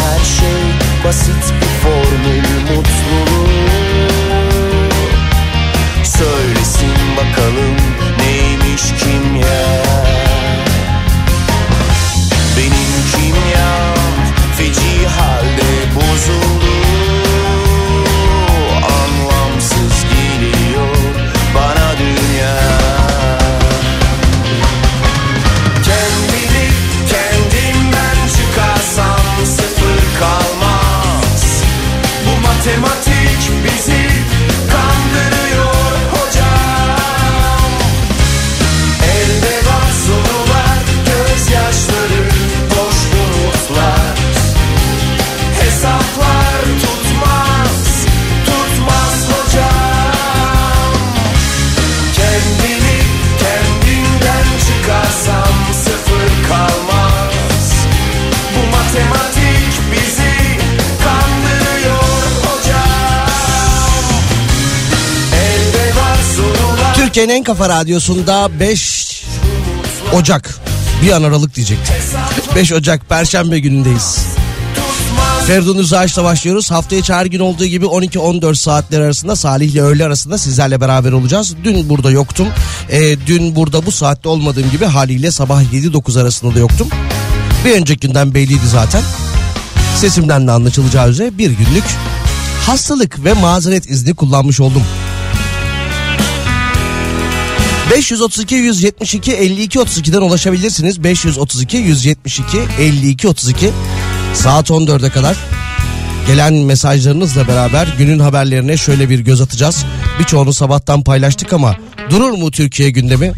Her şey basit bir formül mutluluğu Türkiye'nin en kafa radyosunda 5 Ocak bir an aralık diyecektim. 5 Ocak Perşembe günündeyiz. Ferdun Uzağaç'la başlıyoruz. Hafta içi her gün olduğu gibi 12-14 saatler arasında Salih ile öğle arasında sizlerle beraber olacağız. Dün burada yoktum. Ee, dün burada bu saatte olmadığım gibi haliyle sabah 7-9 arasında da yoktum. Bir önceki günden belliydi zaten. Sesimden de anlaşılacağı üzere bir günlük hastalık ve mazeret izni kullanmış oldum. 532 172 52 32'den ulaşabilirsiniz. 532 172 52 32 saat 14'e kadar gelen mesajlarınızla beraber günün haberlerine şöyle bir göz atacağız. Birçoğunu sabahtan paylaştık ama durur mu Türkiye gündemi?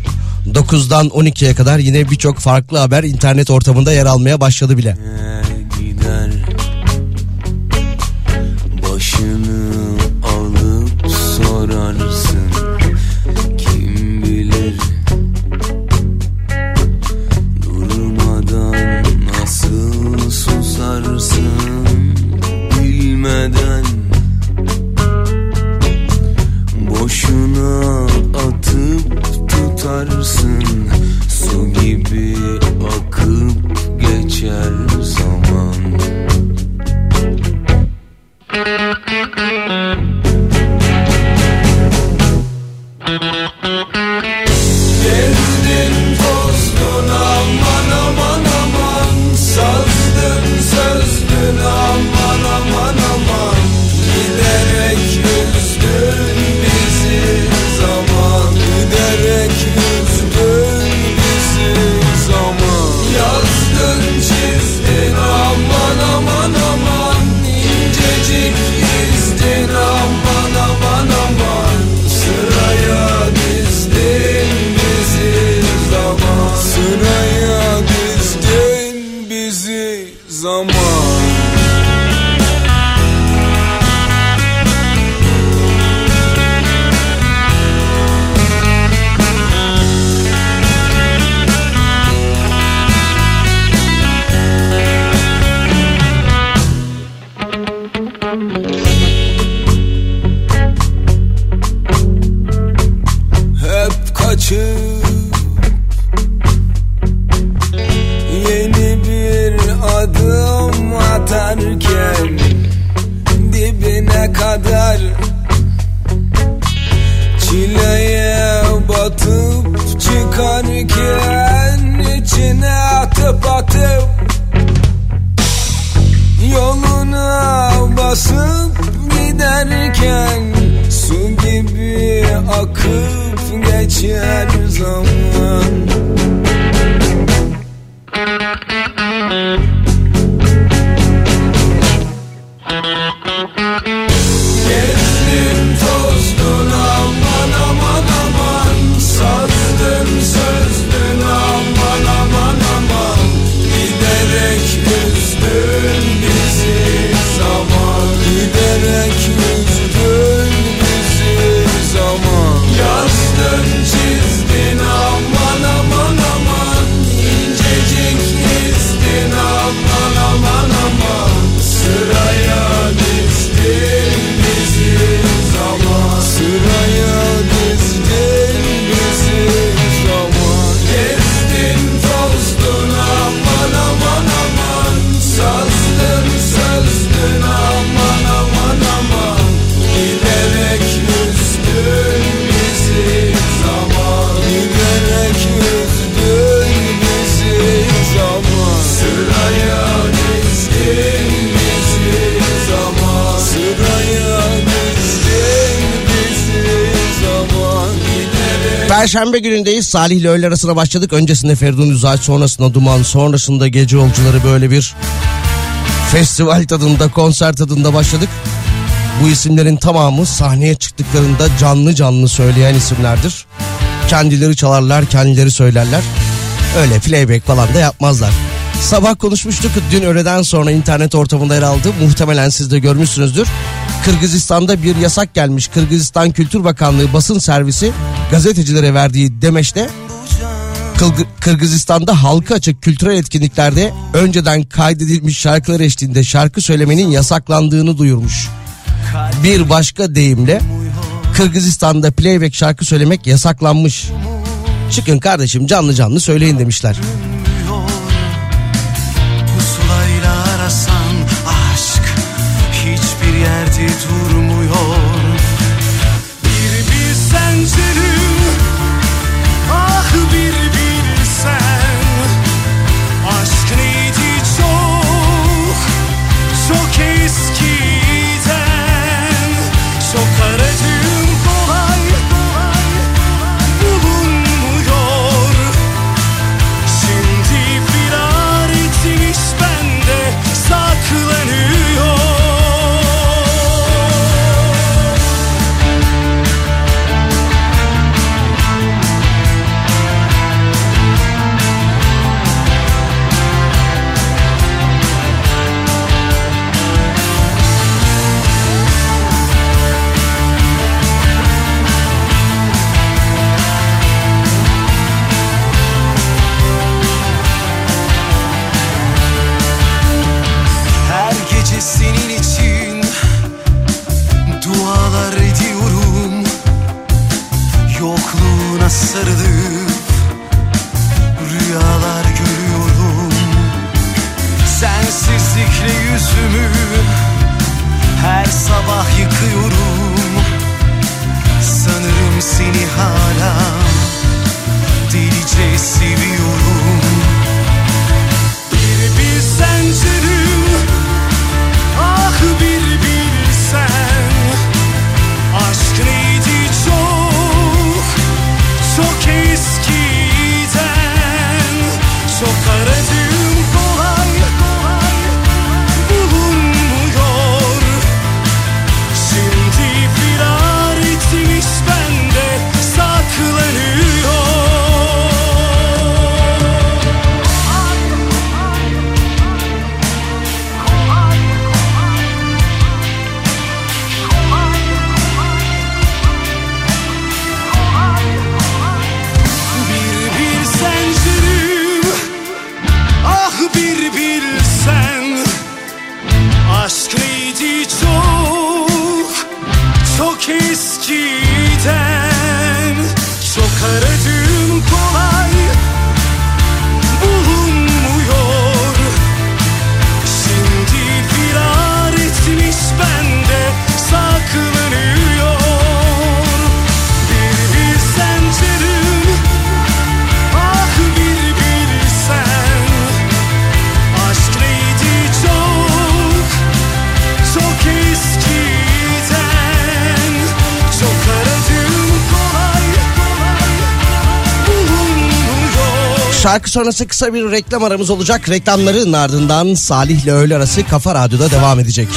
9'dan 12'ye kadar yine birçok farklı haber internet ortamında yer almaya başladı bile. gider Başını görmeden Salih ile öğle arasına başladık. Öncesinde Feridun Üzaç, sonrasında Duman, sonrasında Gece Yolcuları böyle bir festival tadında, konser tadında başladık. Bu isimlerin tamamı sahneye çıktıklarında canlı canlı söyleyen isimlerdir. Kendileri çalarlar, kendileri söylerler. Öyle playback falan da yapmazlar. Sabah konuşmuştuk. Dün öğleden sonra internet ortamında yer aldı. Muhtemelen siz de görmüşsünüzdür. Kırgızistan'da bir yasak gelmiş. Kırgızistan Kültür Bakanlığı basın servisi gazetecilere verdiği demeçte Kırgızistan'da halka açık kültürel etkinliklerde önceden kaydedilmiş şarkılar eşliğinde şarkı söylemenin yasaklandığını duyurmuş. Bir başka deyimle Kırgızistan'da playback şarkı söylemek yasaklanmış. Çıkın kardeşim canlı canlı söyleyin demişler. Şarkı sonrası kısa bir reklam aramız olacak. Reklamların ardından Salih ile öğle arası Kafa Radyo'da devam edecek.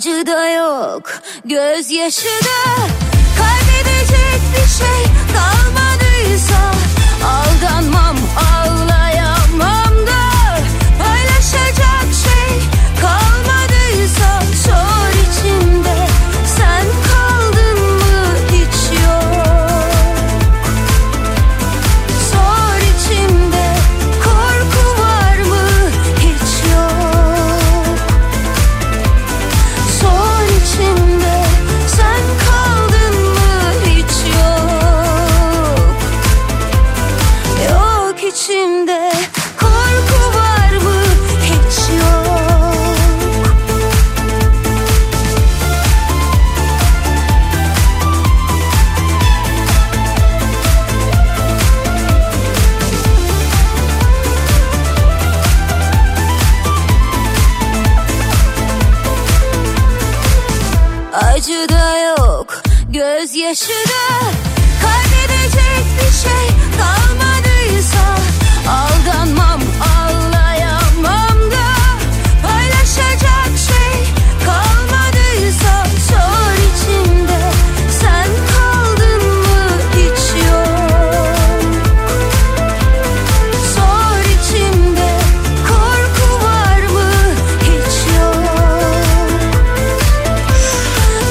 Acı da yok, gözyaşı da Kaybedecek bir şey kalmadıysa Aldanmam, ağlayamam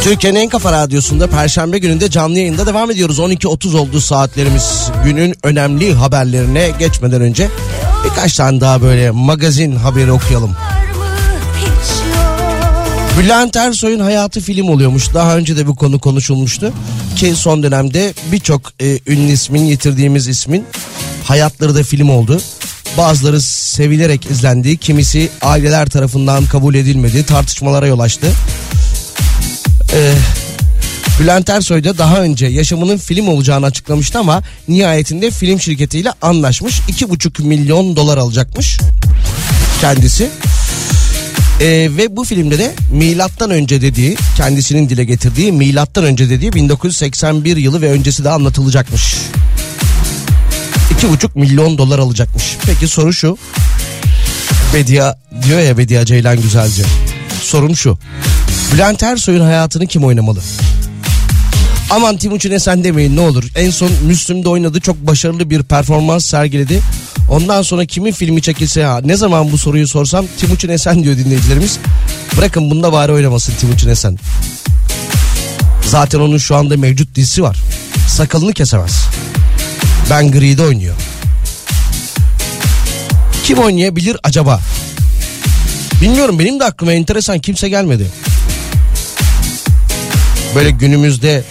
Türkiye'nin en kafa radyosunda Perşembe gününde canlı yayında devam ediyoruz. 12.30 oldu saatlerimiz. Günün önemli haberlerine geçmeden önce birkaç tane daha böyle magazin haberi okuyalım. Bülent Ersoy'un hayatı film oluyormuş. Daha önce de bu konu konuşulmuştu. Ki son dönemde birçok e, ünlü ismin yitirdiğimiz ismin hayatları da film oldu. Bazıları sevilerek izlendi. Kimisi aileler tarafından kabul edilmedi. Tartışmalara yol açtı. Ee, Bülent Ersoy da daha önce yaşamının film olacağını açıklamıştı ama nihayetinde film şirketiyle anlaşmış. 2,5 milyon dolar alacakmış kendisi. Ee, ve bu filmde de milattan önce dediği kendisinin dile getirdiği milattan önce dediği 1981 yılı ve öncesi de anlatılacakmış. 2,5 milyon dolar alacakmış. Peki soru şu. Medya Diyor ya Bediye Ceylan güzelce. Sorum şu. Bülent Ersoy'un hayatını kim oynamalı? Aman Timuçin Esen demeyin ne olur. En son Müslüm'de oynadı çok başarılı bir performans sergiledi. Ondan sonra kimin filmi çekilse ha ne zaman bu soruyu sorsam Timuçin Esen diyor dinleyicilerimiz. Bırakın bunda bari oynamasın Timuçin Esen. Zaten onun şu anda mevcut dizisi var. Sakalını kesemez. Ben Gri'de oynuyor. Kim oynayabilir acaba? Bilmiyorum benim de aklıma enteresan kimse gelmedi. Böyle günümüzde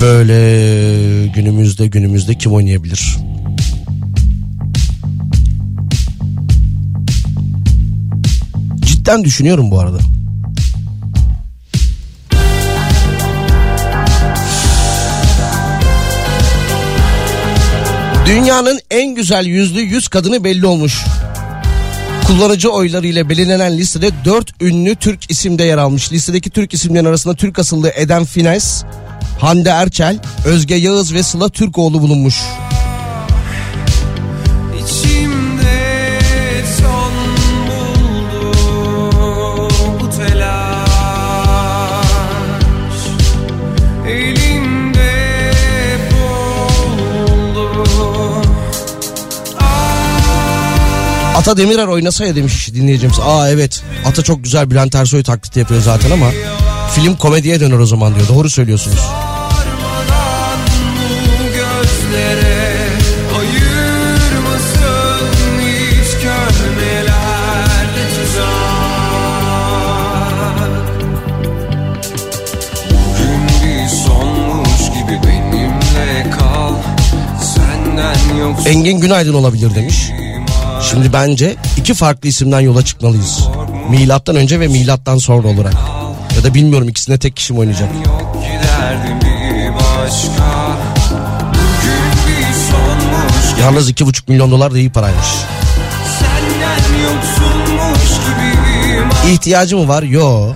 böyle günümüzde günümüzde kim oynayabilir? Cidden düşünüyorum bu arada. Dünyanın en güzel yüzlü yüz kadını belli olmuş. Kullanıcı oyları ile belirlenen listede 4 ünlü Türk isimde yer almış. Listedeki Türk isimlerin arasında Türk asıllı Eden Fines, Hande Erçel, Özge Yağız ve Sıla Türkoğlu bulunmuş. Ata Demirer oynasa ya demiş dinleyicimiz. Aa evet Ata çok güzel Bülent Ersoy taklidi yapıyor zaten ama film komediye döner o zaman diyor. Doğru söylüyorsunuz. Engin Günaydın olabilir demiş. Şimdi bence iki farklı isimden yola çıkmalıyız. Milattan önce ve milattan sonra olarak. Ya da bilmiyorum ikisinde tek kişi mi oynayacak? yok başka Yalnız iki buçuk milyon dolar da iyi paraymış. İhtiyacı mı var? Yo.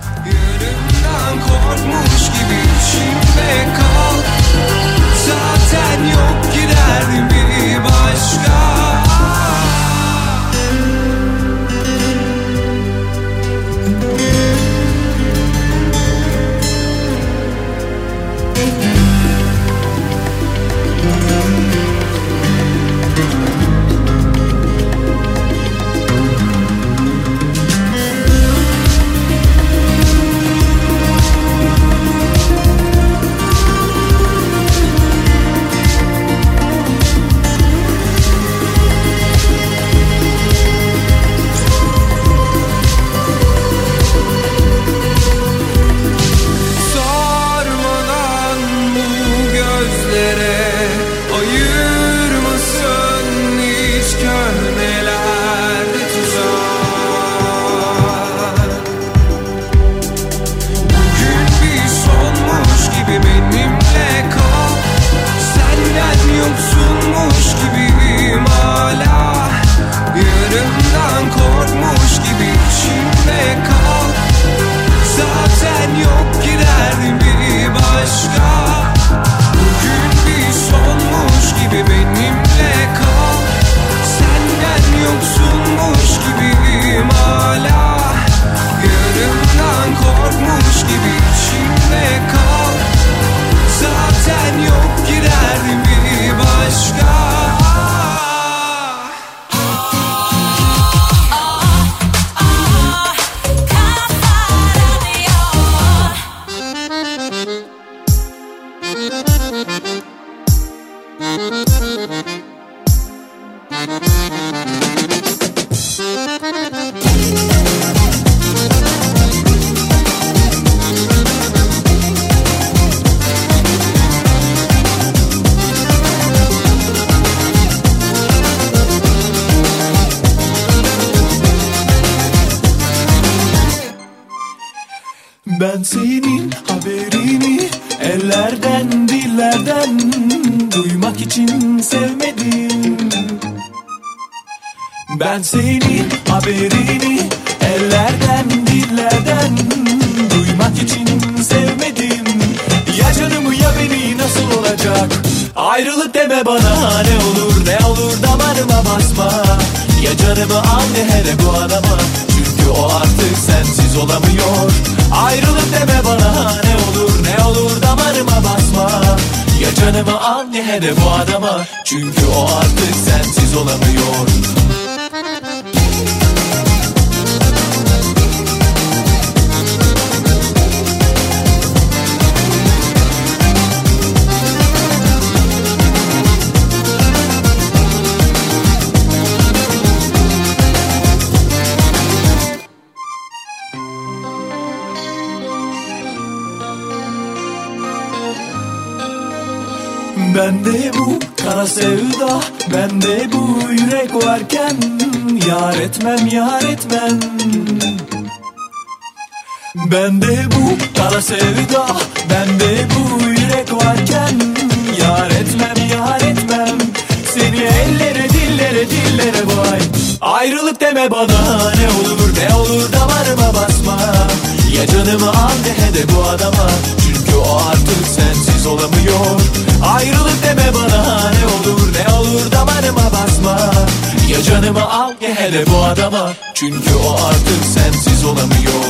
Hele bu adama Çünkü o artık sensiz olamıyor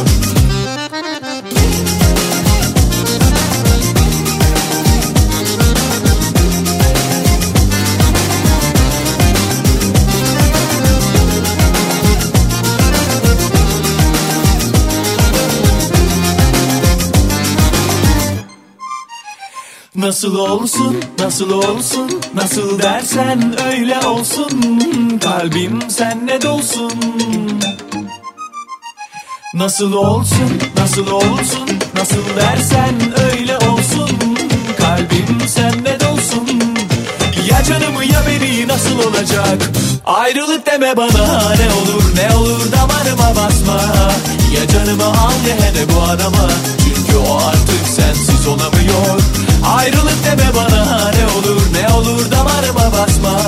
Nasıl olsun, nasıl olsun, nasıl dersen öyle olsun. Kalbim senle dolsun. Nasıl olsun, nasıl olsun, nasıl dersen öyle olsun. Kalbim senle dolsun. Ya canımı ya beni nasıl olacak? Ayrılık deme bana ne olur ne olur damarıma basma. Ya canımı al ya hele bu adama. Çünkü o artık sensiz olamıyor Ayrılık deme bana ne olur ne olur damarıma basma.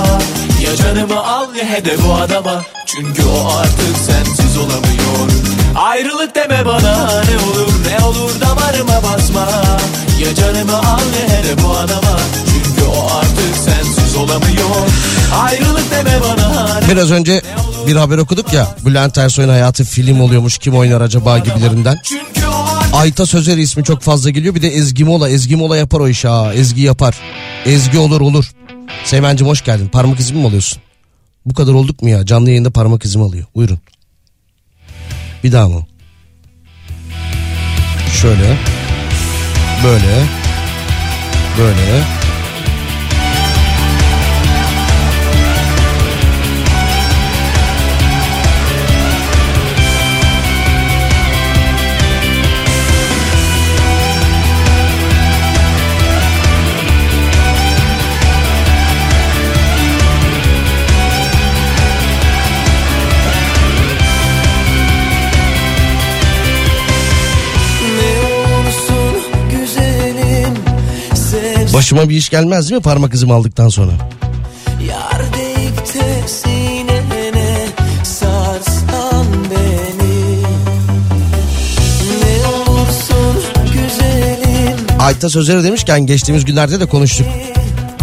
Ya canımı al ya hele bu adama. Çünkü o artık sensiz olamıyor. Ayrılık deme bana ne olur ne olur damarıma basma. Ya canımı al ya hele bu adama. Çünkü o artık sensiz olamıyor. Ayrılık deme bana Biraz önce bir haber okuduk ya. Bülent Ersoy'un hayatı film oluyormuş. Kim oynar acaba gibilerinden. Çünkü Ayta Sözer ismi çok fazla geliyor bir de Ezgi Mola. Ezgi Mola yapar o işi ha Ezgi yapar. Ezgi olur olur. Seymen'cim hoş geldin parmak izimi mi alıyorsun? Bu kadar olduk mu ya canlı yayında parmak izimi alıyor buyurun. Bir daha mı? Şöyle. Böyle. Böyle. Başıma bir iş gelmez mi parmak izimi aldıktan sonra? yar deyip de sinene Sarsan beni Ne olursun güzelim Ayta Sözer'e demişken geçtiğimiz günlerde de konuştuk.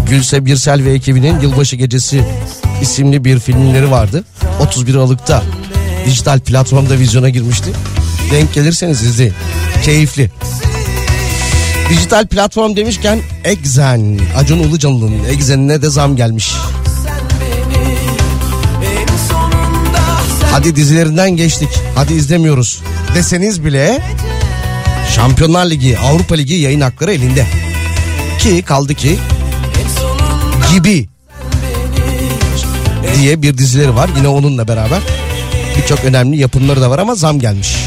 Gülse Birsel ve ekibinin Yılbaşı Gecesi isimli bir filmleri vardı. 31 Aralık'ta dijital platformda vizyona girmişti. Denk gelirseniz izleyin. Keyifli. Dijital platform demişken Exen, Acun Ilıcalı'nın Exen'ine de zam gelmiş. Hadi dizilerinden geçtik. Hadi izlemiyoruz. Deseniz bile Şampiyonlar Ligi, Avrupa Ligi yayın hakları elinde. Ki kaldı ki gibi diye bir dizileri var. Yine onunla beraber birçok önemli yapımları da var ama zam gelmiş.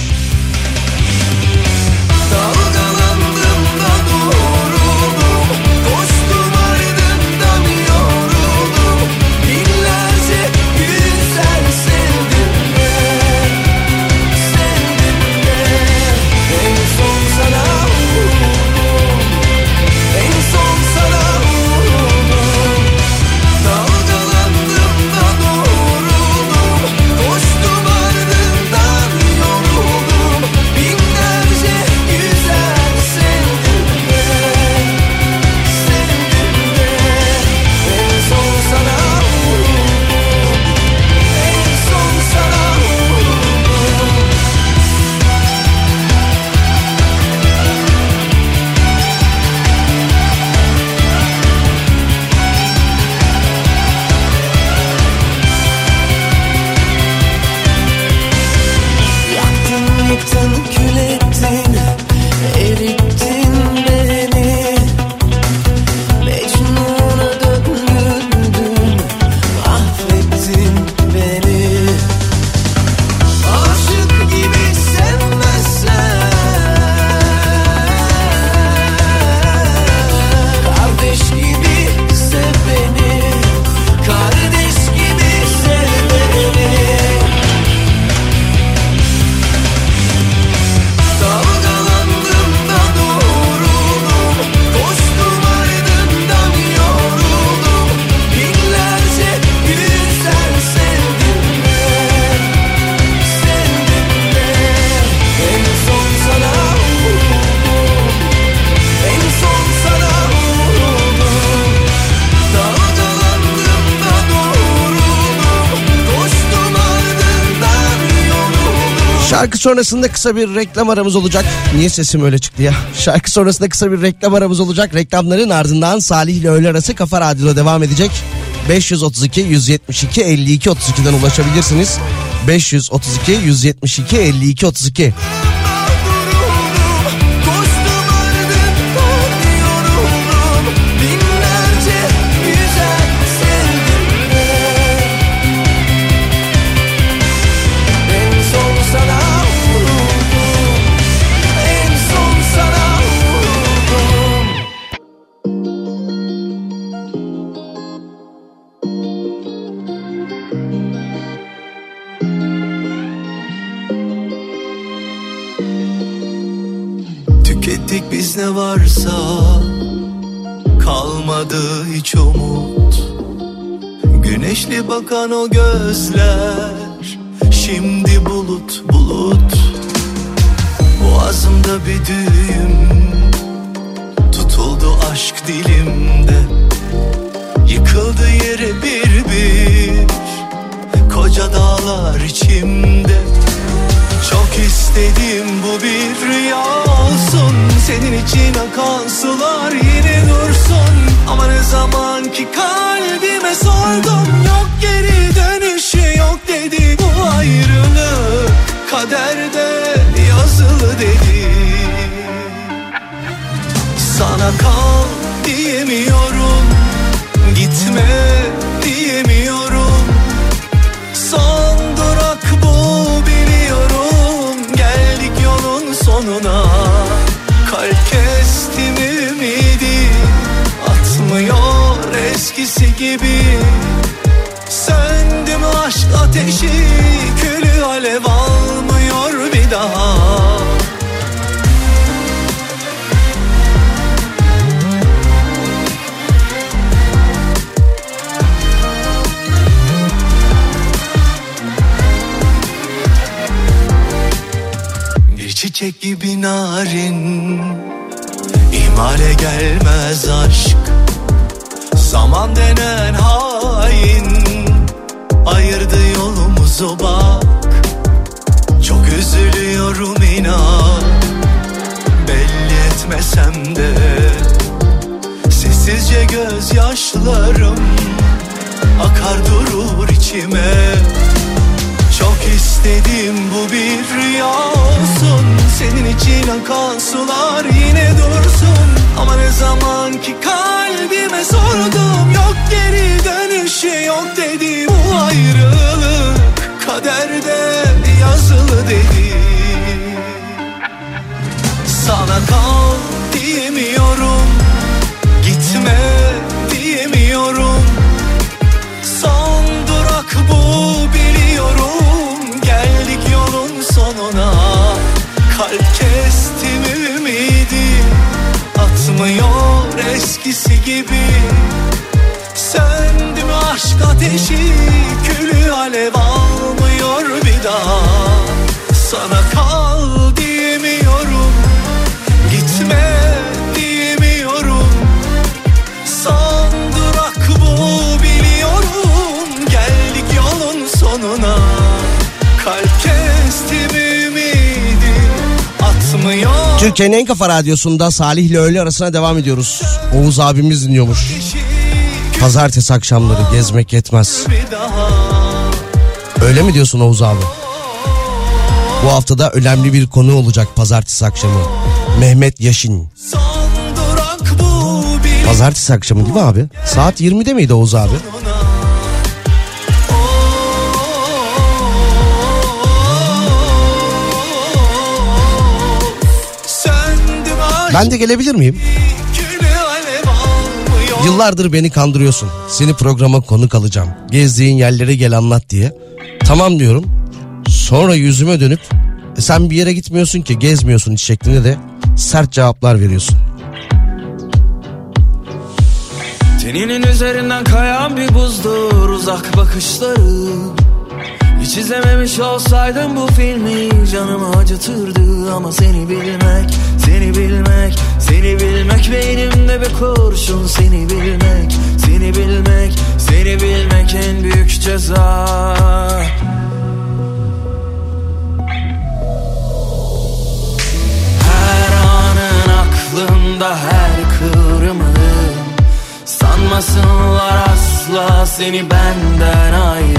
Sonrasında kısa bir reklam aramız olacak. Niye sesim öyle çıktı ya? Şarkı sonrasında kısa bir reklam aramız olacak. Reklamların ardından Salih ile öğle arası Kafa Radyo'da devam edecek. 532 172 52 32'den ulaşabilirsiniz. 532 172 52 32. Tükettik biz ne varsa. Kalmadı hiç umut. Güneşli bakan o gözler Şimdi bulut bulut. Boğazımda bir düğüm Tutuldu aşk dilimde. Yıkıldı yere bir bir Koca dağlar içimde çok istedim bu bir rüya olsun. Senin için akan sular yine dursun. Ama ne zaman ki kalbime sordum Yok geri dönüşü yok dedi Bu ayrılık. Kaderde yazılı dedi. Sana kal diyemiyorum Gitme diyemiyorum ateşi Külü alev almıyor bir daha. Bir çiçek gibi narin İhmale gelmez aşk. Zaman denen hain Ayırdı yolumuzu bak. Çok üzülüyorum inan. Belli etmesem de Sessizce gözyaşlarım Akar durur içime. Çok istedim bu bir rüya olsun. Senin için akan sular yine dursun Ama ne zaman ki kalbime sordum Yok geri dönüşü yok dedi Bu ayrılık. Kaderde yazılı dedi. Sana kal diyemiyorum Gitme gibi. Söndüm aşk ateşi Külü alev almıyor bir daha. Sana kal Türkiye'nin en kafa radyosunda Salih ile öğle arasına devam ediyoruz. Oğuz abimiz dinliyormuş. Pazartesi akşamları gezmek yetmez. Öyle mi diyorsun Oğuz abi? Bu haftada önemli bir konu olacak pazartesi akşamı. Mehmet Yaşin. Pazartesi akşamı değil mi abi? Saat 20'de miydi Oğuz abi? Ben de gelebilir miyim? Yıllardır beni kandırıyorsun. Seni programa konuk alacağım. Gezdiğin yerlere gel anlat diye. Tamam diyorum. Sonra yüzüme dönüp "E sen bir yere gitmiyorsun ki gezmiyorsun hiç şeklinde de sert cevaplar veriyorsun. Teninin üzerinden kayan bir buzdur uzak bakışları hiç izlememiş olsaydım bu filmi Canımı acıtırdı ama seni bilmek Seni bilmek, seni bilmek Beynimde bir kurşun seni bilmek Seni bilmek, seni bilmek en büyük ceza. Her anın aklımda her kıvrımı Sanmasınlar asla seni benden ayrı.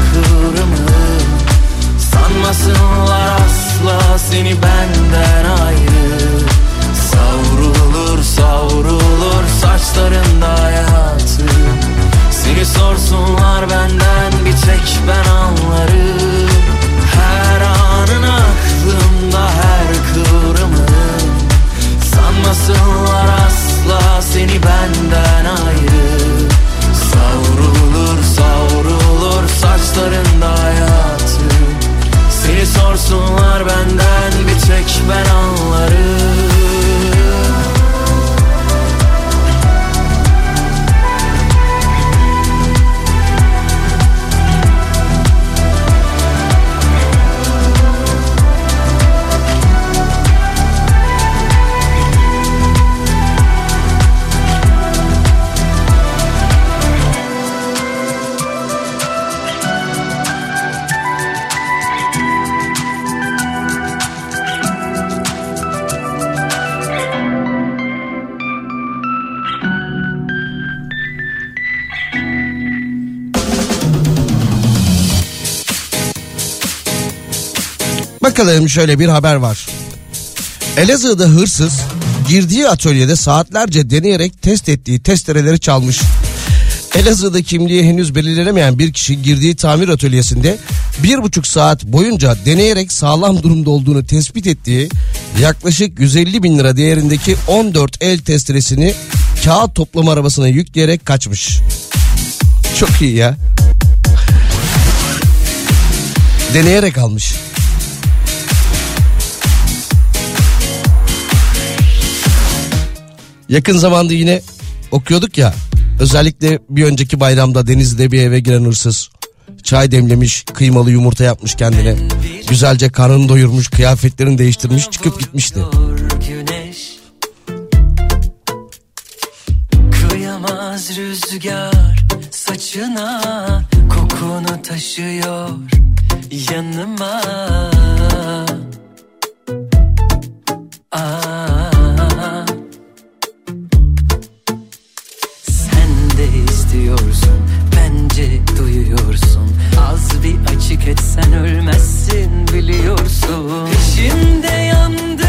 Bakalım şöyle bir haber var. Elazığ'da hırsız girdiği atölyede saatlerce deneyerek test ettiği testereleri çalmış. Elazığ'da kimliği henüz belirlenemeyen bir kişi girdiği tamir atölyesinde bir buçuk saat boyunca deneyerek sağlam durumda olduğunu tespit ettiği yaklaşık 150 bin lira değerindeki 14 el testeresini kağıt toplama arabasına yükleyerek kaçmış. Çok iyi ya. Deneyerek almış. Yakın zamanda yine okuyorduk ya. Özellikle bir önceki bayramda Denizli'de bir eve giren hırsız. Çay demlemiş, kıymalı yumurta yapmış kendine. Güzelce karnını doyurmuş, kıyafetlerini değiştirmiş, çıkıp gitmişti. Kıyamaz rüzgar saçına kokunu taşıyor yanıma Aa, bir açık etsen ölmezsin biliyorsun. Peşimde yandın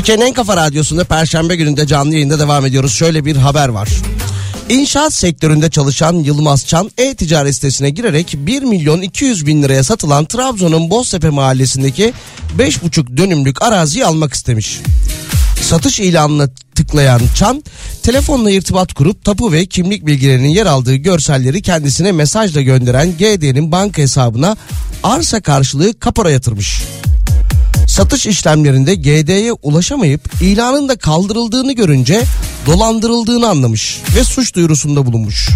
Türkiye'nin en kafa radyosunda perşembe gününde canlı yayında devam ediyoruz. Şöyle bir haber var. İnşaat sektöründe çalışan Yılmaz Çan e-ticaret sitesine girerek 1 milyon 200 bin liraya satılan Trabzon'un Boztepe mahallesindeki 5,5 dönümlük araziyi almak istemiş. Satış ilanına tıklayan Çan telefonla irtibat kurup tapu ve kimlik bilgilerinin yer aldığı görselleri kendisine mesajla gönderen GD'nin banka hesabına arsa karşılığı kapora yatırmış satış işlemlerinde GD'ye ulaşamayıp ilanın da kaldırıldığını görünce dolandırıldığını anlamış ve suç duyurusunda bulunmuş.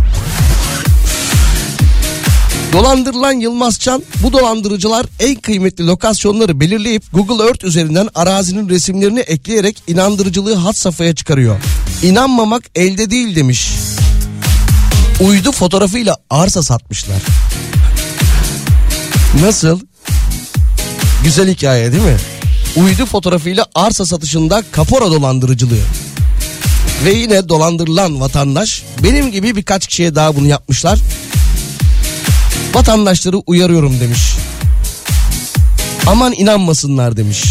Dolandırılan Yılmazcan bu dolandırıcılar en kıymetli lokasyonları belirleyip Google Earth üzerinden arazinin resimlerini ekleyerek inandırıcılığı hat safhaya çıkarıyor. İnanmamak elde değil demiş. Uydu fotoğrafıyla arsa satmışlar. Nasıl? Güzel hikaye değil mi? uydu fotoğrafıyla arsa satışında kapora dolandırıcılığı. Ve yine dolandırılan vatandaş benim gibi birkaç kişiye daha bunu yapmışlar. Vatandaşları uyarıyorum demiş. Aman inanmasınlar demiş.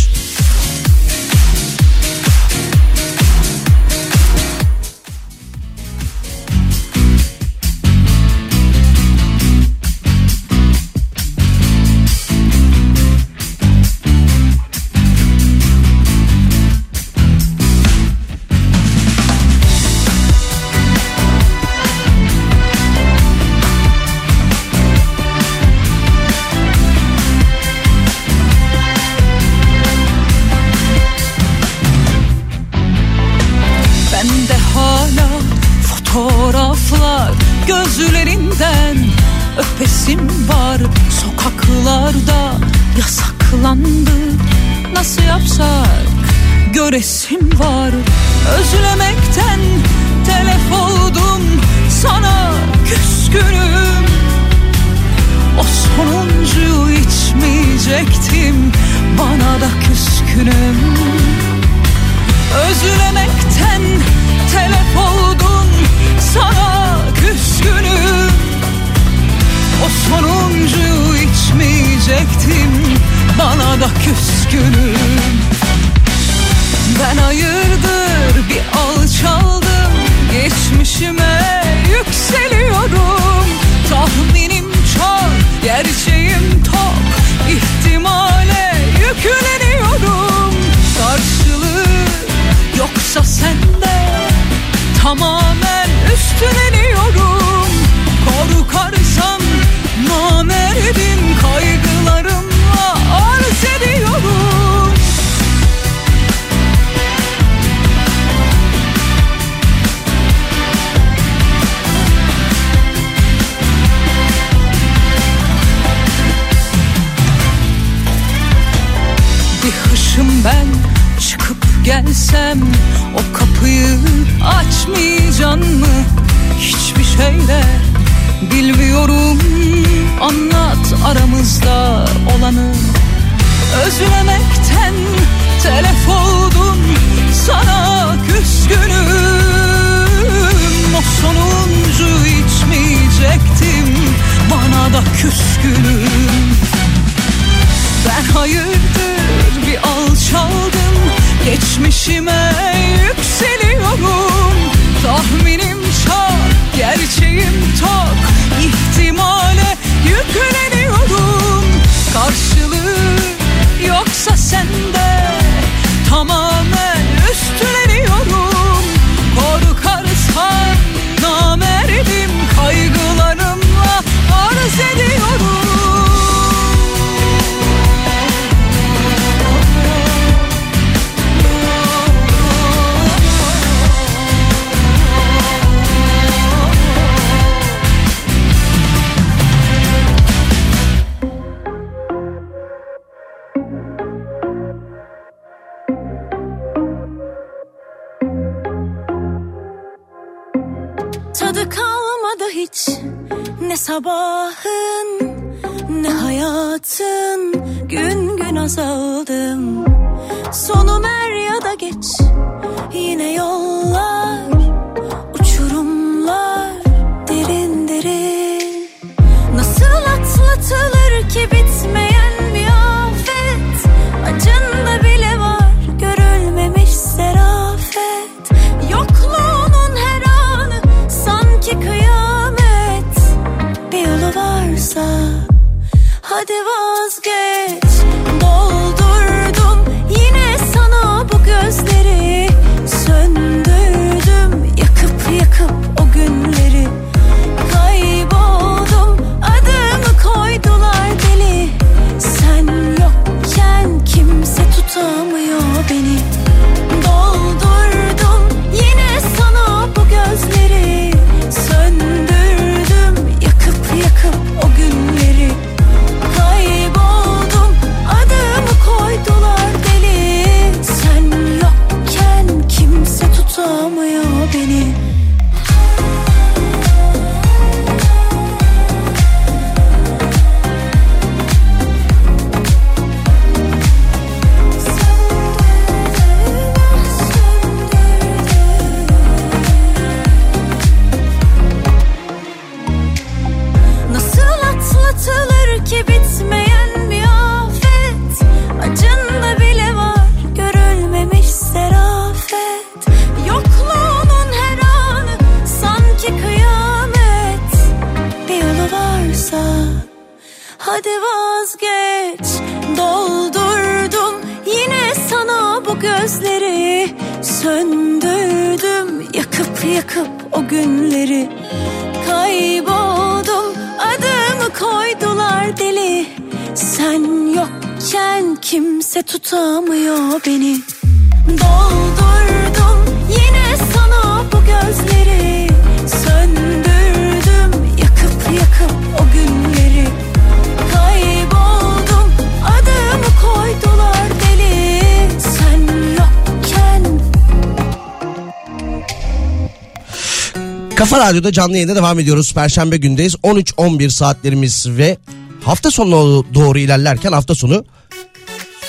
Kafa Radyo'da canlı yayında devam ediyoruz. Perşembe gündeyiz. 13-11 saatlerimiz ve hafta sonuna doğru ilerlerken hafta sonu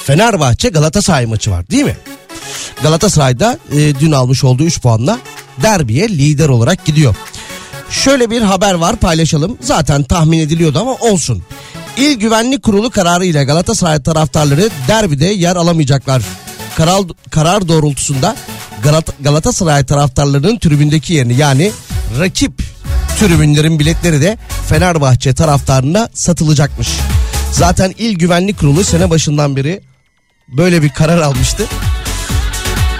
Fenerbahçe Galatasaray maçı var değil mi? Galatasaray'da e, dün almış olduğu 3 puanla derbiye lider olarak gidiyor. Şöyle bir haber var paylaşalım. Zaten tahmin ediliyordu ama olsun. İl Güvenlik Kurulu kararı ile Galatasaray taraftarları derbide yer alamayacaklar. Karar, karar doğrultusunda Galat- Galatasaray taraftarlarının tribündeki yerini yani rakip tribünlerin biletleri de Fenerbahçe taraftarına satılacakmış. Zaten İl Güvenlik Kurulu sene başından beri böyle bir karar almıştı.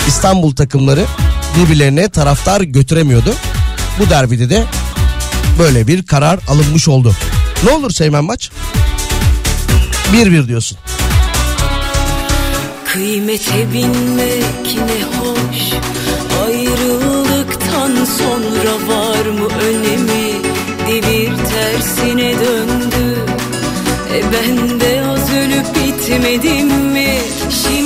İstanbul takımları birbirlerine taraftar götüremiyordu. Bu derbide de böyle bir karar alınmış oldu. Ne olur Seymen maç? 1-1 diyorsun. Kıymete binmek ne hoş. Ayrıldıktan sonra var mı önemi? Devir tersine döndü. E ben de az ölüp bitmedim mi? Şimdi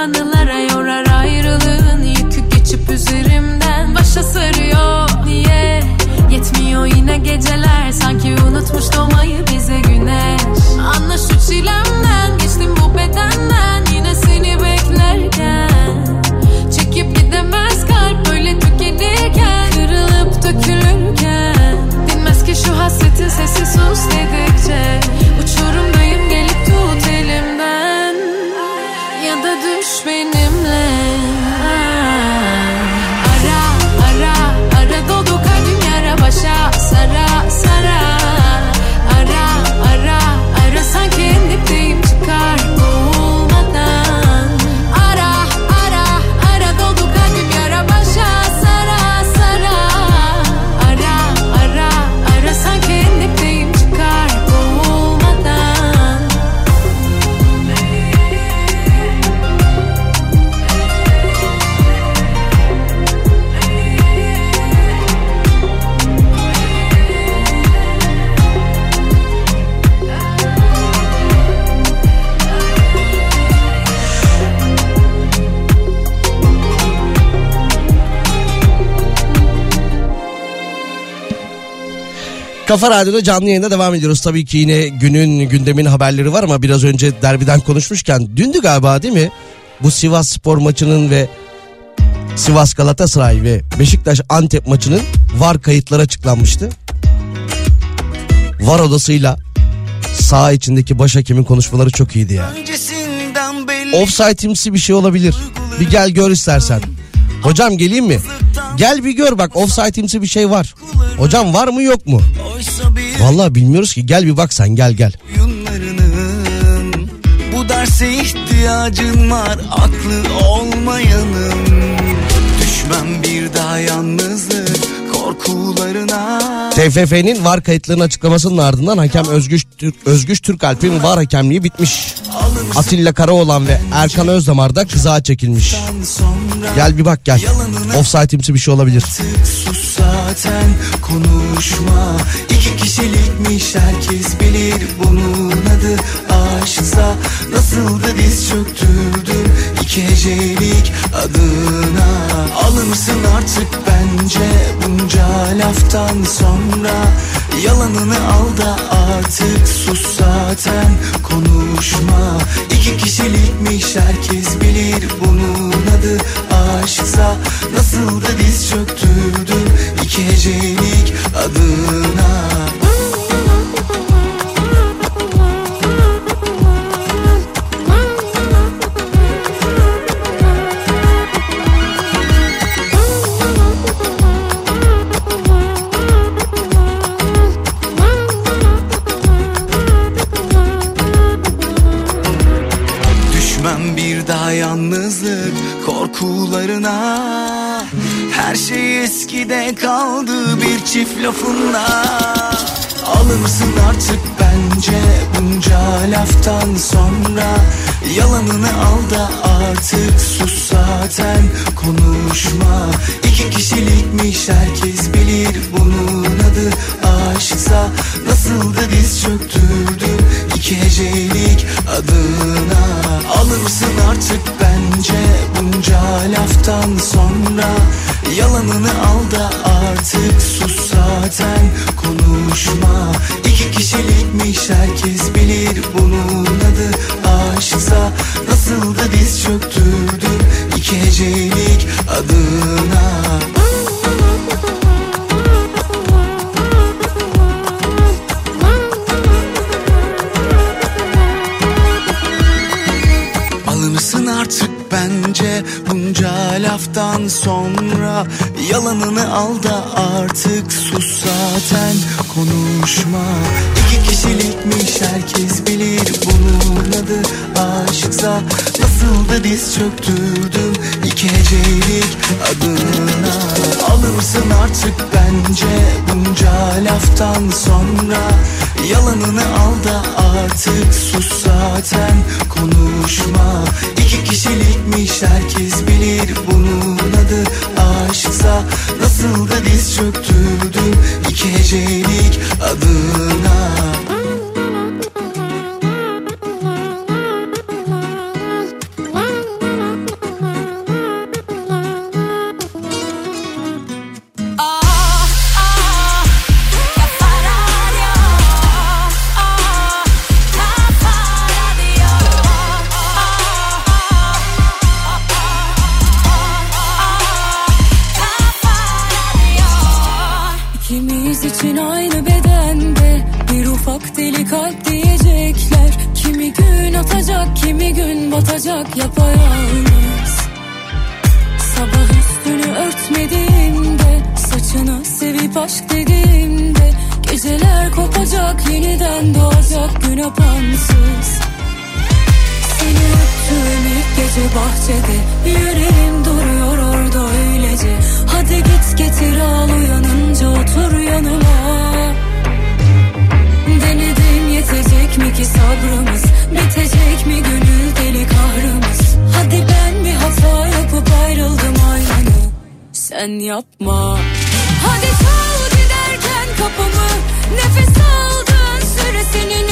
find the light. Kafa Radyo'da canlı yayında devam ediyoruz. Tabii ki yine günün gündemin haberleri var ama biraz önce derbiden konuşmuşken dündü galiba değil mi? Bu Sivas spor maçının ve Sivas Galatasaray ve Beşiktaş Antep maçının var kayıtları açıklanmıştı. Var odasıyla sağ içindeki başhakemin konuşmaları çok iyiydi ya. Yani. Offside'imsi bir şey olabilir. Bir gel gör istersen. Hocam geleyim mi? Gel bir gör bak offside'imsi bir şey var. Hocam var mı yok mu? Vallahi bilmiyoruz ki gel bir bak sen gel gel. Bu derse ihtiyacın var aklı olmayanın. Düşmem bir daha yalnızlık korkularına TFF'nin var kayıtlarının açıklamasının ardından hakem Özgüç, Türk, Özgüç Türkalp'in var hakemliği bitmiş. Atilla Karaoğlan ve Erkan Özdamar da kızağa çekilmiş. Gel bir bak gel. Offside'imsi bir şey olabilir. Sus zaten konuşma İki kişilikmiş herkes bilir bunun adı aşksa Nasıl da diz çöktürdüm iki hecelik adına Alınsın artık bence bunca laftan sonra Yalanını al da artık sus zaten konuşma. İki kişilikmiş herkes bilir bunun adı. Aşksa Nasıl da diz çöktürdüm iki hecelik adına bir Sen yapma. Hadi çal giderken kapımı. Nefes aldığın süre seninim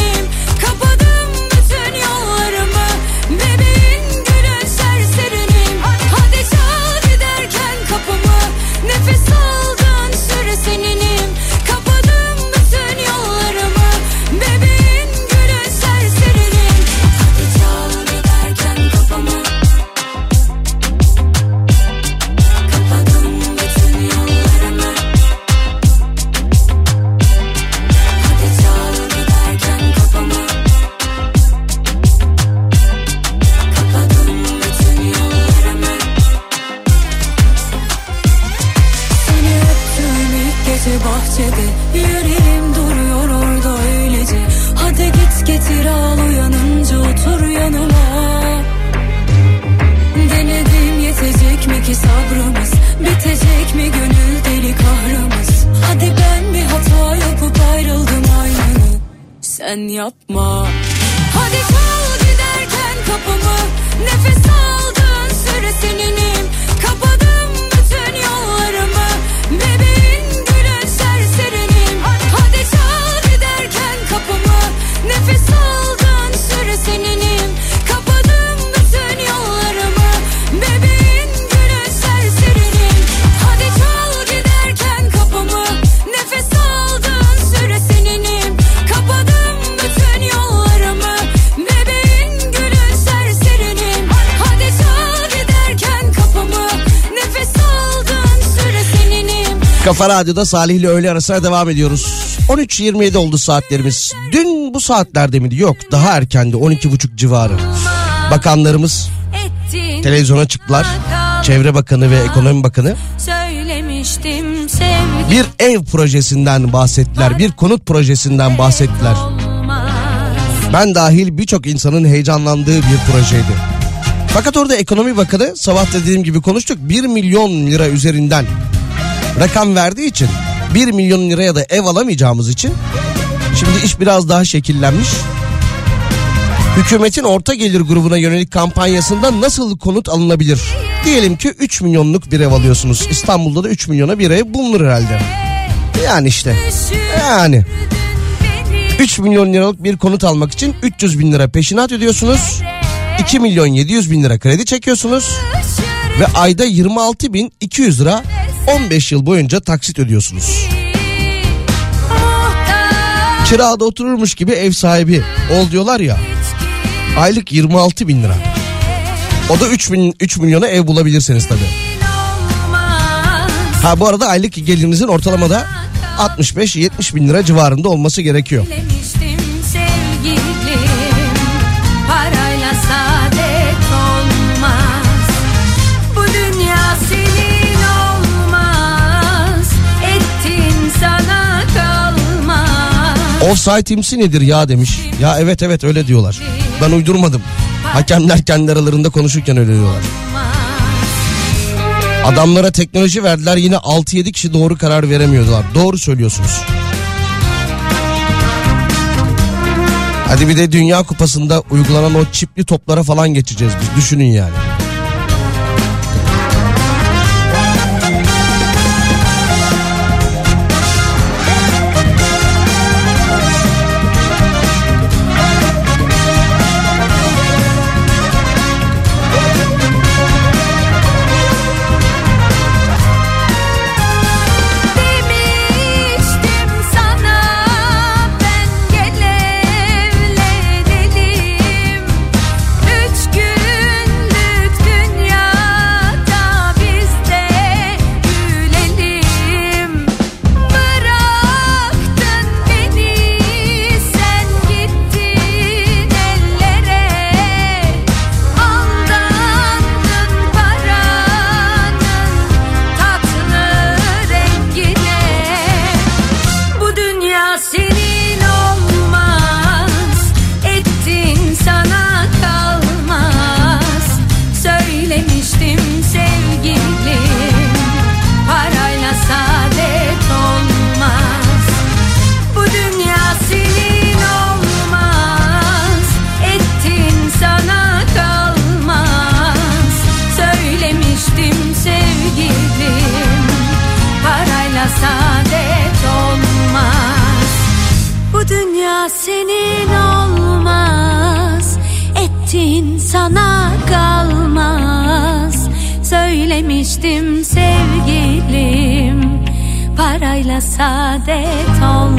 Kafa Radyo'da Salih ile öğle arasına devam ediyoruz. 13.27 oldu saatlerimiz. Dün bu saatlerde miydi? Yok daha erkendi 12.30 civarı. Bakanlarımız televizyona çıktılar. Çevre Bakanı ve Ekonomi Bakanı bir ev projesinden bahsettiler. Bir konut projesinden bahsettiler. Ben dahil birçok insanın heyecanlandığı bir projeydi. Fakat orada Ekonomi Bakanı sabah dediğim gibi konuştuk 1 milyon lira üzerinden rakam verdiği için 1 milyon liraya da ev alamayacağımız için şimdi iş biraz daha şekillenmiş. Hükümetin orta gelir grubuna yönelik kampanyasında nasıl konut alınabilir? Diyelim ki 3 milyonluk bir ev alıyorsunuz. İstanbul'da da 3 milyona bir ev bulunur herhalde. Yani işte. Yani. 3 milyon liralık bir konut almak için 300 bin lira peşinat ödüyorsunuz. 2 milyon 700 bin lira kredi çekiyorsunuz. Ve ayda 26 bin 200 lira 15 yıl boyunca taksit ödüyorsunuz. Kirada otururmuş gibi ev sahibi ol diyorlar ya. Aylık 26 bin lira. O da 3, bin, 3 milyona ev bulabilirsiniz tabii. Ha bu arada aylık gelirinizin ortalamada 65-70 bin lira civarında olması gerekiyor. Kalmaz Offside'imsi nedir ya demiş. Ya evet evet öyle diyorlar. Ben uydurmadım. Hakemler kendi aralarında konuşurken öyle diyorlar. Adamlara teknoloji verdiler yine 6-7 kişi doğru karar veremiyordular. Doğru söylüyorsunuz. Hadi bir de Dünya Kupası'nda uygulanan o çipli toplara falan geçeceğiz biz. Düşünün yani. Saadet olmaz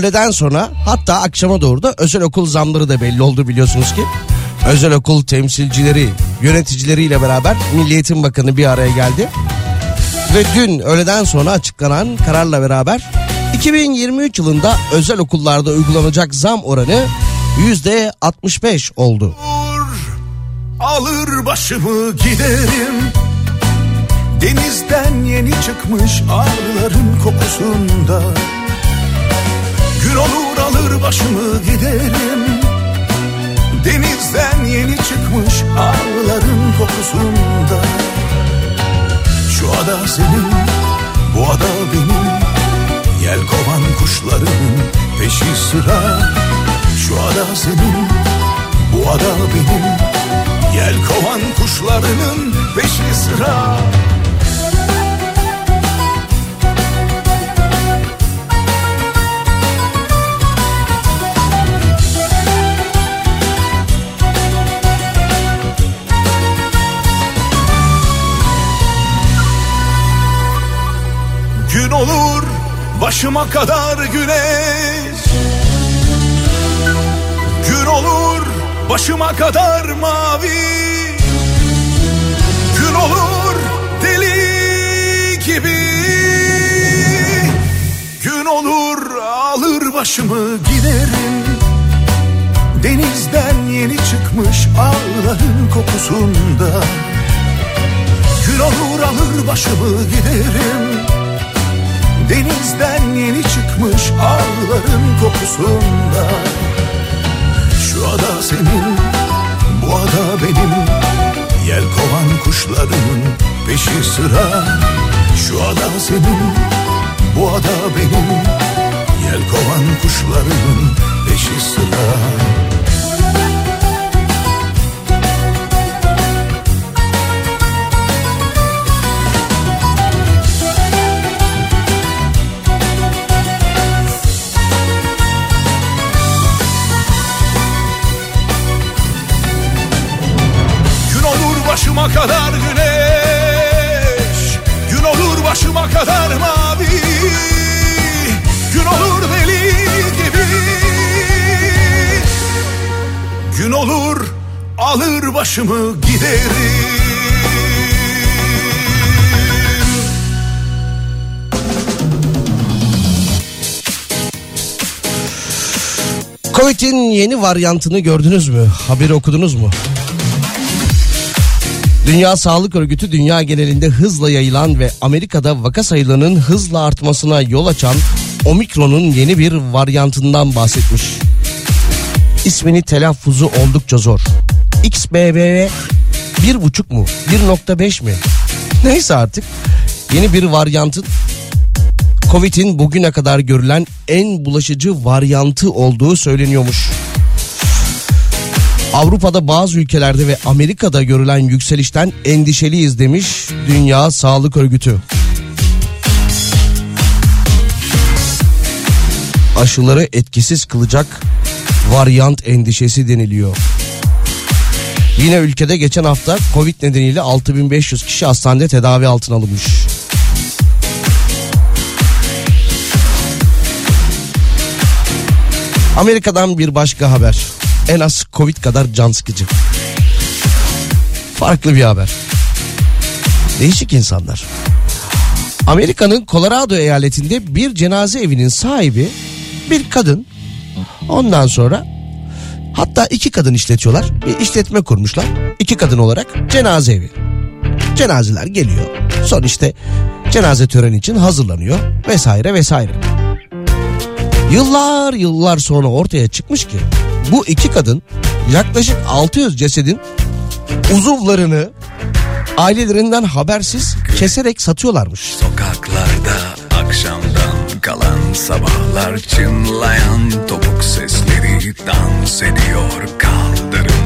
öğleden sonra hatta akşama doğru da özel okul zamları da belli oldu biliyorsunuz ki. Özel okul temsilcileri, yöneticileriyle beraber Milli Eğitim Bakanı bir araya geldi. Ve dün öğleden sonra açıklanan kararla beraber 2023 yılında özel okullarda uygulanacak zam oranı yüzde 65 oldu. Alır başımı giderim Denizden yeni çıkmış ağların kokusunda Gün olur alır başımı giderim. Denizden yeni çıkmış ağların kokusunda. Şu ada senin, bu ada benim. Yel kovan kuşların peşi sıra. Şu ada senin, bu ada benim. Yel kovan kuşlarının peşi sıra başıma kadar güneş. Gün olur başıma kadar mavi. Gün olur deli gibi. Gün olur alır başımı giderim. Denizden yeni çıkmış ağların kokusunda. Gün olur alır başımı giderim Denizden yeni çıkmış ağların kokusunda. Şu ada senin, bu ada benim. Yel kovan kuşların peşi sıra. Şu ada senin, bu ada benim. Yel kovan kuşların peşi sıra kadar güneş Gün olur başıma kadar mavi Gün olur deli gibi Gün olur alır başımı giderim Covid'in yeni varyantını gördünüz mü? Haberi okudunuz mu? Dünya Sağlık Örgütü dünya genelinde hızla yayılan ve Amerika'da vaka sayılarının hızla artmasına yol açan Omikron'un yeni bir varyantından bahsetmiş. İsmini telaffuzu oldukça zor. XBB 1.5 mu? 1.5 mi? Neyse artık yeni bir varyantın Covid'in bugüne kadar görülen en bulaşıcı varyantı olduğu söyleniyormuş. Avrupa'da bazı ülkelerde ve Amerika'da görülen yükselişten endişeliyiz demiş Dünya Sağlık Örgütü. Aşıları etkisiz kılacak varyant endişesi deniliyor. Yine ülkede geçen hafta Covid nedeniyle 6500 kişi hastanede tedavi altına alınmış. Amerika'dan bir başka haber. En az Covid kadar can sıkıcı. Farklı bir haber. Değişik insanlar. Amerika'nın Colorado eyaletinde bir cenaze evinin sahibi bir kadın. Ondan sonra hatta iki kadın işletiyorlar. Bir işletme kurmuşlar. İki kadın olarak cenaze evi. Cenazeler geliyor. Sonra işte cenaze töreni için hazırlanıyor vesaire vesaire. Yıllar yıllar sonra ortaya çıkmış ki bu iki kadın yaklaşık 600 cesedin uzuvlarını ailelerinden habersiz keserek satıyorlarmış. Sokaklarda akşamdan kalan sabahlar çınlayan topuk sesleri dans ediyor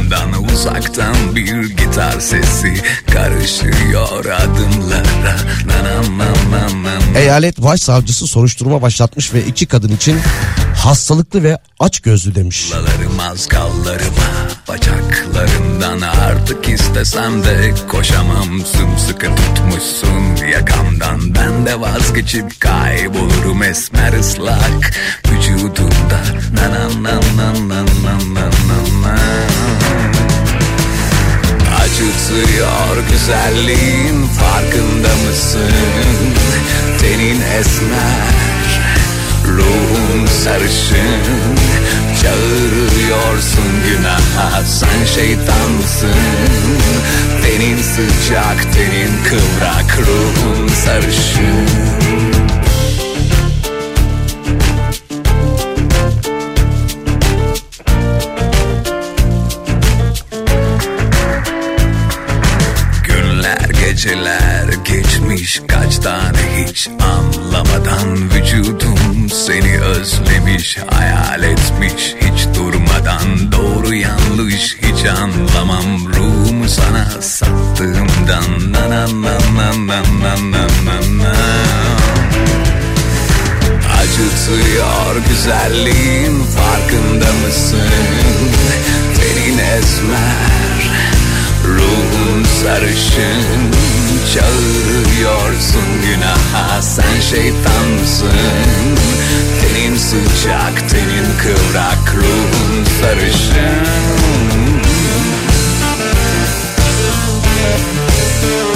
Yandan uzaktan bir gitar sesi karışıyor adımlara. Nanam nanam nanam. Eyalet başsavcısı soruşturma başlatmış ve iki kadın için hastalıklı ve aç gözlü demiş. Lalarım kollarıma bacaklarından artık istesem de koşamam. Sımsıkı tutmuşsun yakamdan ben de vazgeçip kaybolurum esmer ıslak vücudunda nanan nanan nanan nanan nanan Acıtıyor güzelliğin farkında mısın? Tenin esmer Ruhum sarışın. Çağırıyorsun günaha Sen şeytansın Tenin sıcak Tenin kıvrak Ruhum sarışın geceler geçmiş kaç tane hiç anlamadan Vücudum seni özlemiş hayal etmiş hiç durmadan Doğru yanlış hiç anlamam ruhumu sana sattığımdan Na na na na na na na na na Acıtıyor güzelliğin farkında mısın? Tenin esmer, ruhun sarışın Çağırıyorsun günaha. Sen şeytansın Tenin sıcak, tenin kıvrak, ruhun sarışın. Acıtıyor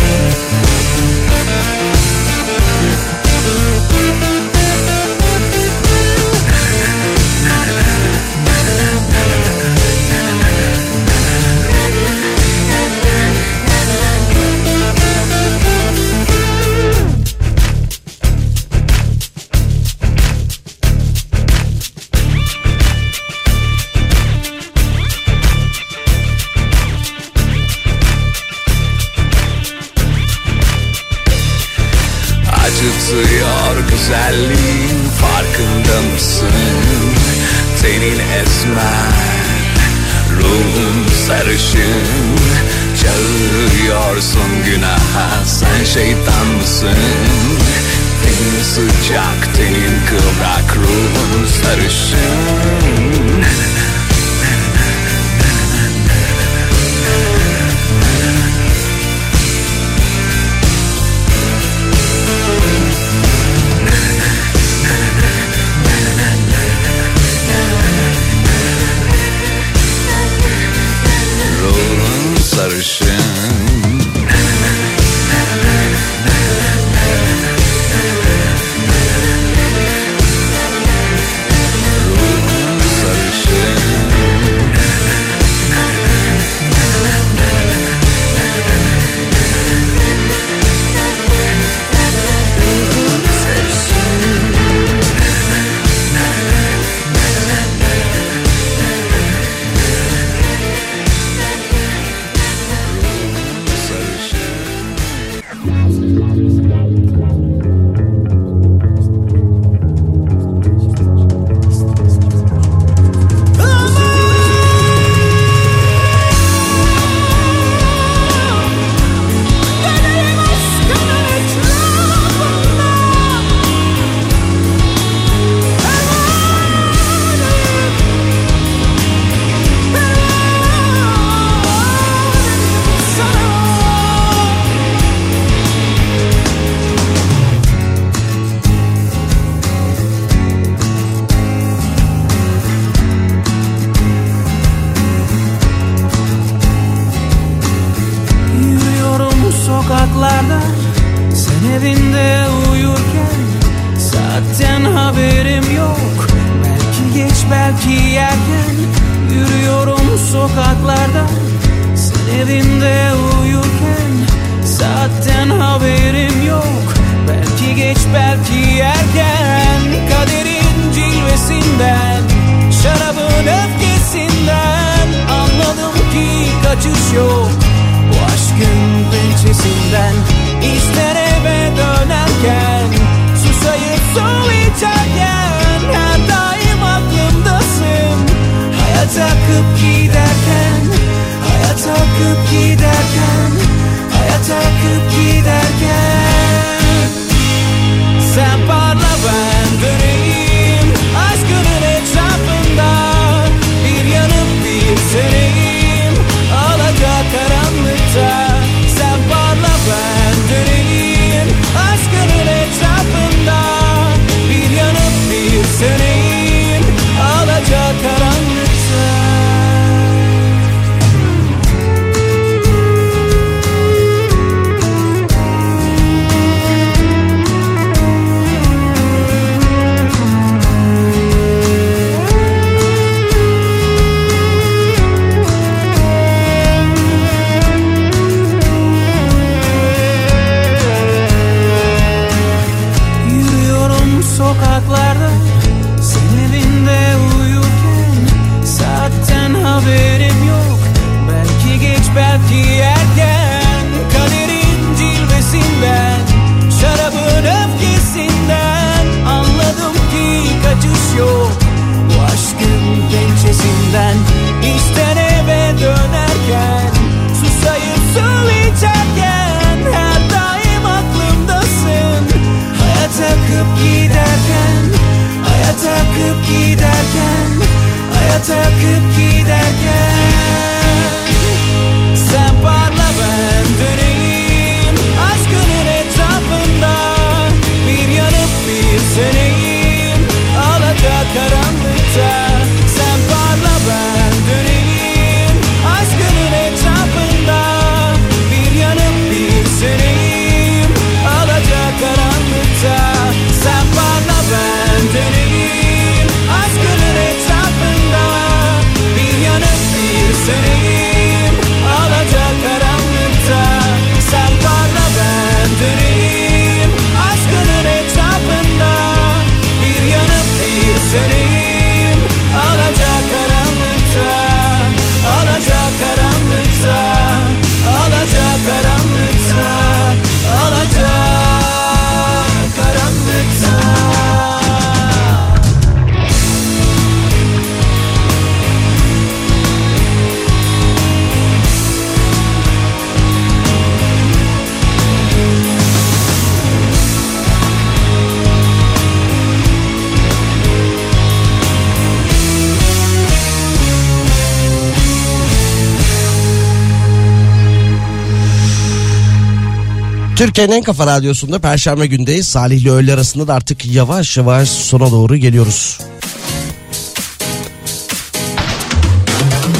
Türkiye'nin en kafa radyosunda Perşembe gündeyiz. Salih ile öğle arasında da artık yavaş yavaş sona doğru geliyoruz.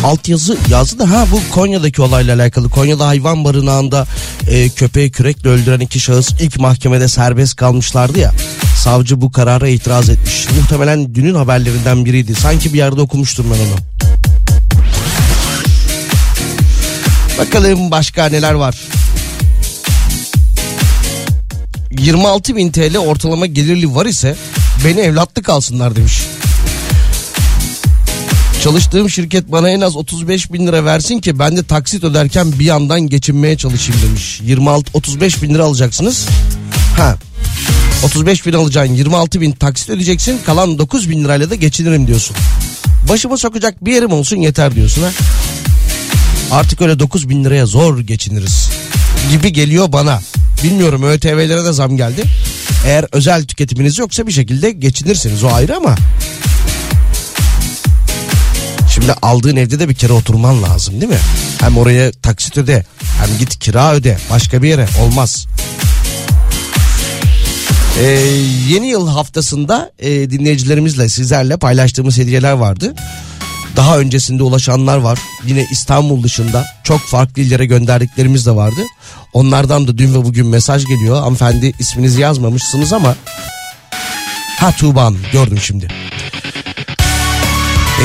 Altyazı yazdı da ha bu Konya'daki olayla alakalı. Konya'da hayvan barınağında e, köpeği kürekle öldüren iki şahıs ilk mahkemede serbest kalmışlardı ya. Savcı bu karara itiraz etmiş. Muhtemelen dünün haberlerinden biriydi. Sanki bir yerde okumuştum ben onu. Bakalım başka neler var. 26 bin TL ortalama gelirli var ise beni evlatlık alsınlar demiş. Çalıştığım şirket bana en az 35 bin lira versin ki ben de taksit öderken bir yandan geçinmeye çalışayım demiş. 26 35 bin lira alacaksınız. Ha 35 bin alacaksın 26 bin taksit ödeyeceksin kalan 9 bin lirayla da geçinirim diyorsun. Başıma sokacak bir yerim olsun yeter diyorsun ha. Artık öyle 9 bin liraya zor geçiniriz gibi geliyor bana. Bilmiyorum ÖTV'lere de zam geldi. Eğer özel tüketiminiz yoksa bir şekilde geçinirsiniz o ayrı ama. Şimdi aldığın evde de bir kere oturman lazım değil mi? Hem oraya taksit öde hem git kira öde başka bir yere olmaz. Ee, yeni yıl haftasında e, dinleyicilerimizle sizlerle paylaştığımız hediyeler vardı. Daha öncesinde ulaşanlar var. Yine İstanbul dışında çok farklı illere gönderdiklerimiz de vardı. Onlardan da dün ve bugün mesaj geliyor. Hanımefendi isminizi yazmamışsınız ama. Ha Tuğba gördüm şimdi.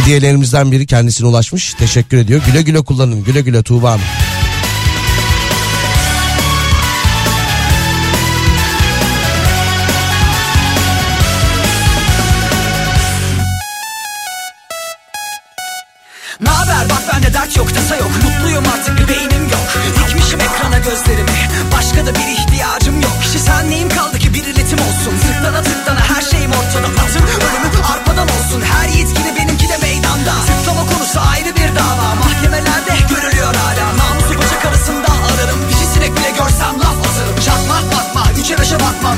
Hediyelerimizden biri kendisine ulaşmış. Teşekkür ediyor. Güle güle kullanın. Güle güle Tuğba Hanım. Naber bak bende dert yok tasa yok Mutluyum artık bir ekrana gözlerimi Başka da bir ihtiyacım yok. Kişisel neyim kaldı ki? Bir iletim olsun. Tıklana tıklana her şeyim ortada. Atın ölümü arpadan olsun. Her yetkili benimki de meydanda. Tıklama konusu ayrı bir dava. Mahkemelerde görülüyor hala. Namusu bacak arasında ararım Dişi sinek bile görsem laf atarım. Çakma bakma üçe beşe bakmam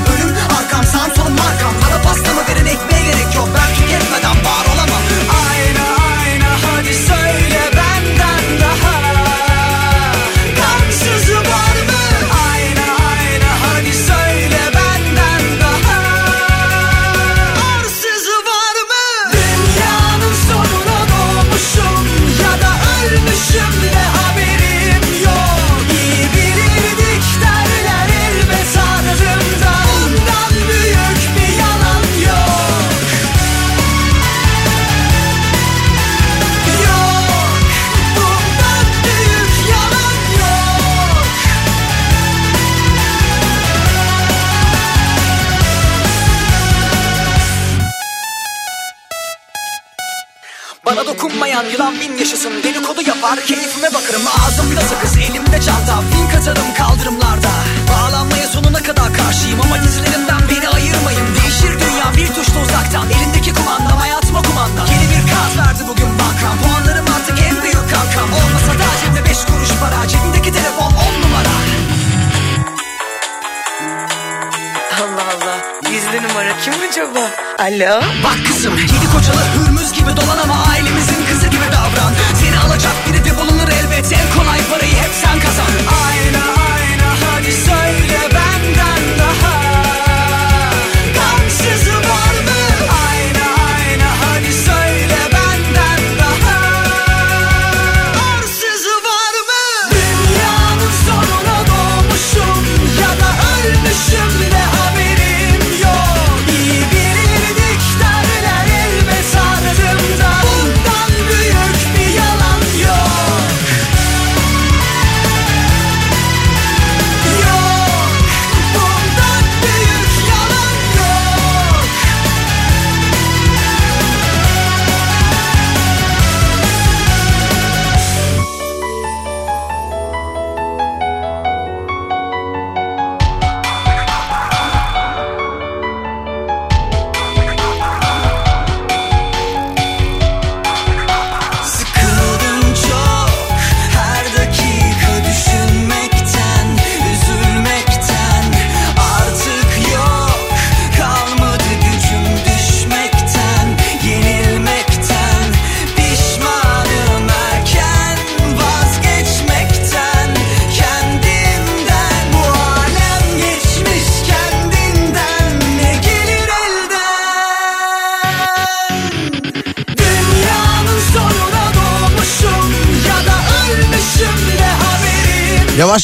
yaşasın Dedikodu yapar keyfime bakarım. Ağzımda sakız elimde çanta. Fink atarım kaldırımlarda. Bağlanmaya sonuna kadar karşıyım Ama dizilerimden beni ayırmayın. Değişir dünya bir tuşla uzaktan Elimdeki kumandam hayatıma kumanda. Yeni bir kart verdi bugün bankam. Puanlarım artık en büyük kankam. Olmasa da cebimde beş kuruş para. Cebimdeki telefon on numara. Allah Allah. Gizli numara. Kim acaba? Alo? Bak kızım yedi kocalı hürmüz gibi dolan ama ailemizin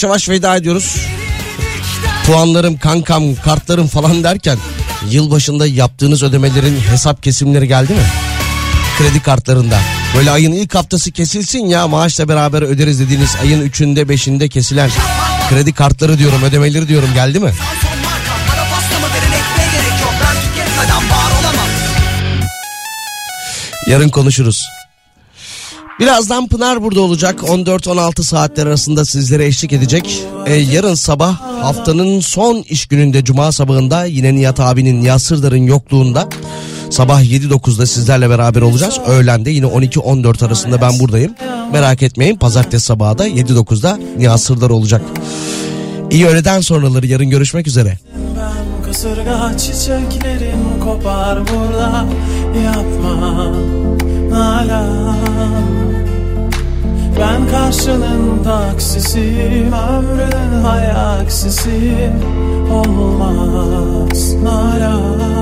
Yavaş yavaş veda ediyoruz. Puanlarım, kankam, kartlarım falan derken yılbaşında yaptığınız ödemelerin hesap kesimleri geldi mi? Kredi kartlarında. Böyle ayın ilk haftası kesilsin ya maaşla beraber öderiz dediğiniz ayın üçünde beşinde kesilen kredi kartları diyorum ödemeleri diyorum geldi mi? Yarın konuşuruz. Birazdan Pınar burada olacak. 14-16 saatler arasında sizlere eşlik edecek. Ee, yarın sabah haftanın son iş gününde Cuma sabahında yine Nihat abinin Nihat yokluğunda sabah 7-9'da sizlerle beraber olacağız. Öğlende yine 12-14 arasında ben buradayım. Merak etmeyin pazartesi sabahı da 7-9'da Nihat Sırdar olacak. İyi öğleden sonraları yarın görüşmek üzere. Kasırga çiçeklerim kopar burada Yapma nalan Ben karşının taksisiyim Ömrünün hayaksisi Olmaz nalan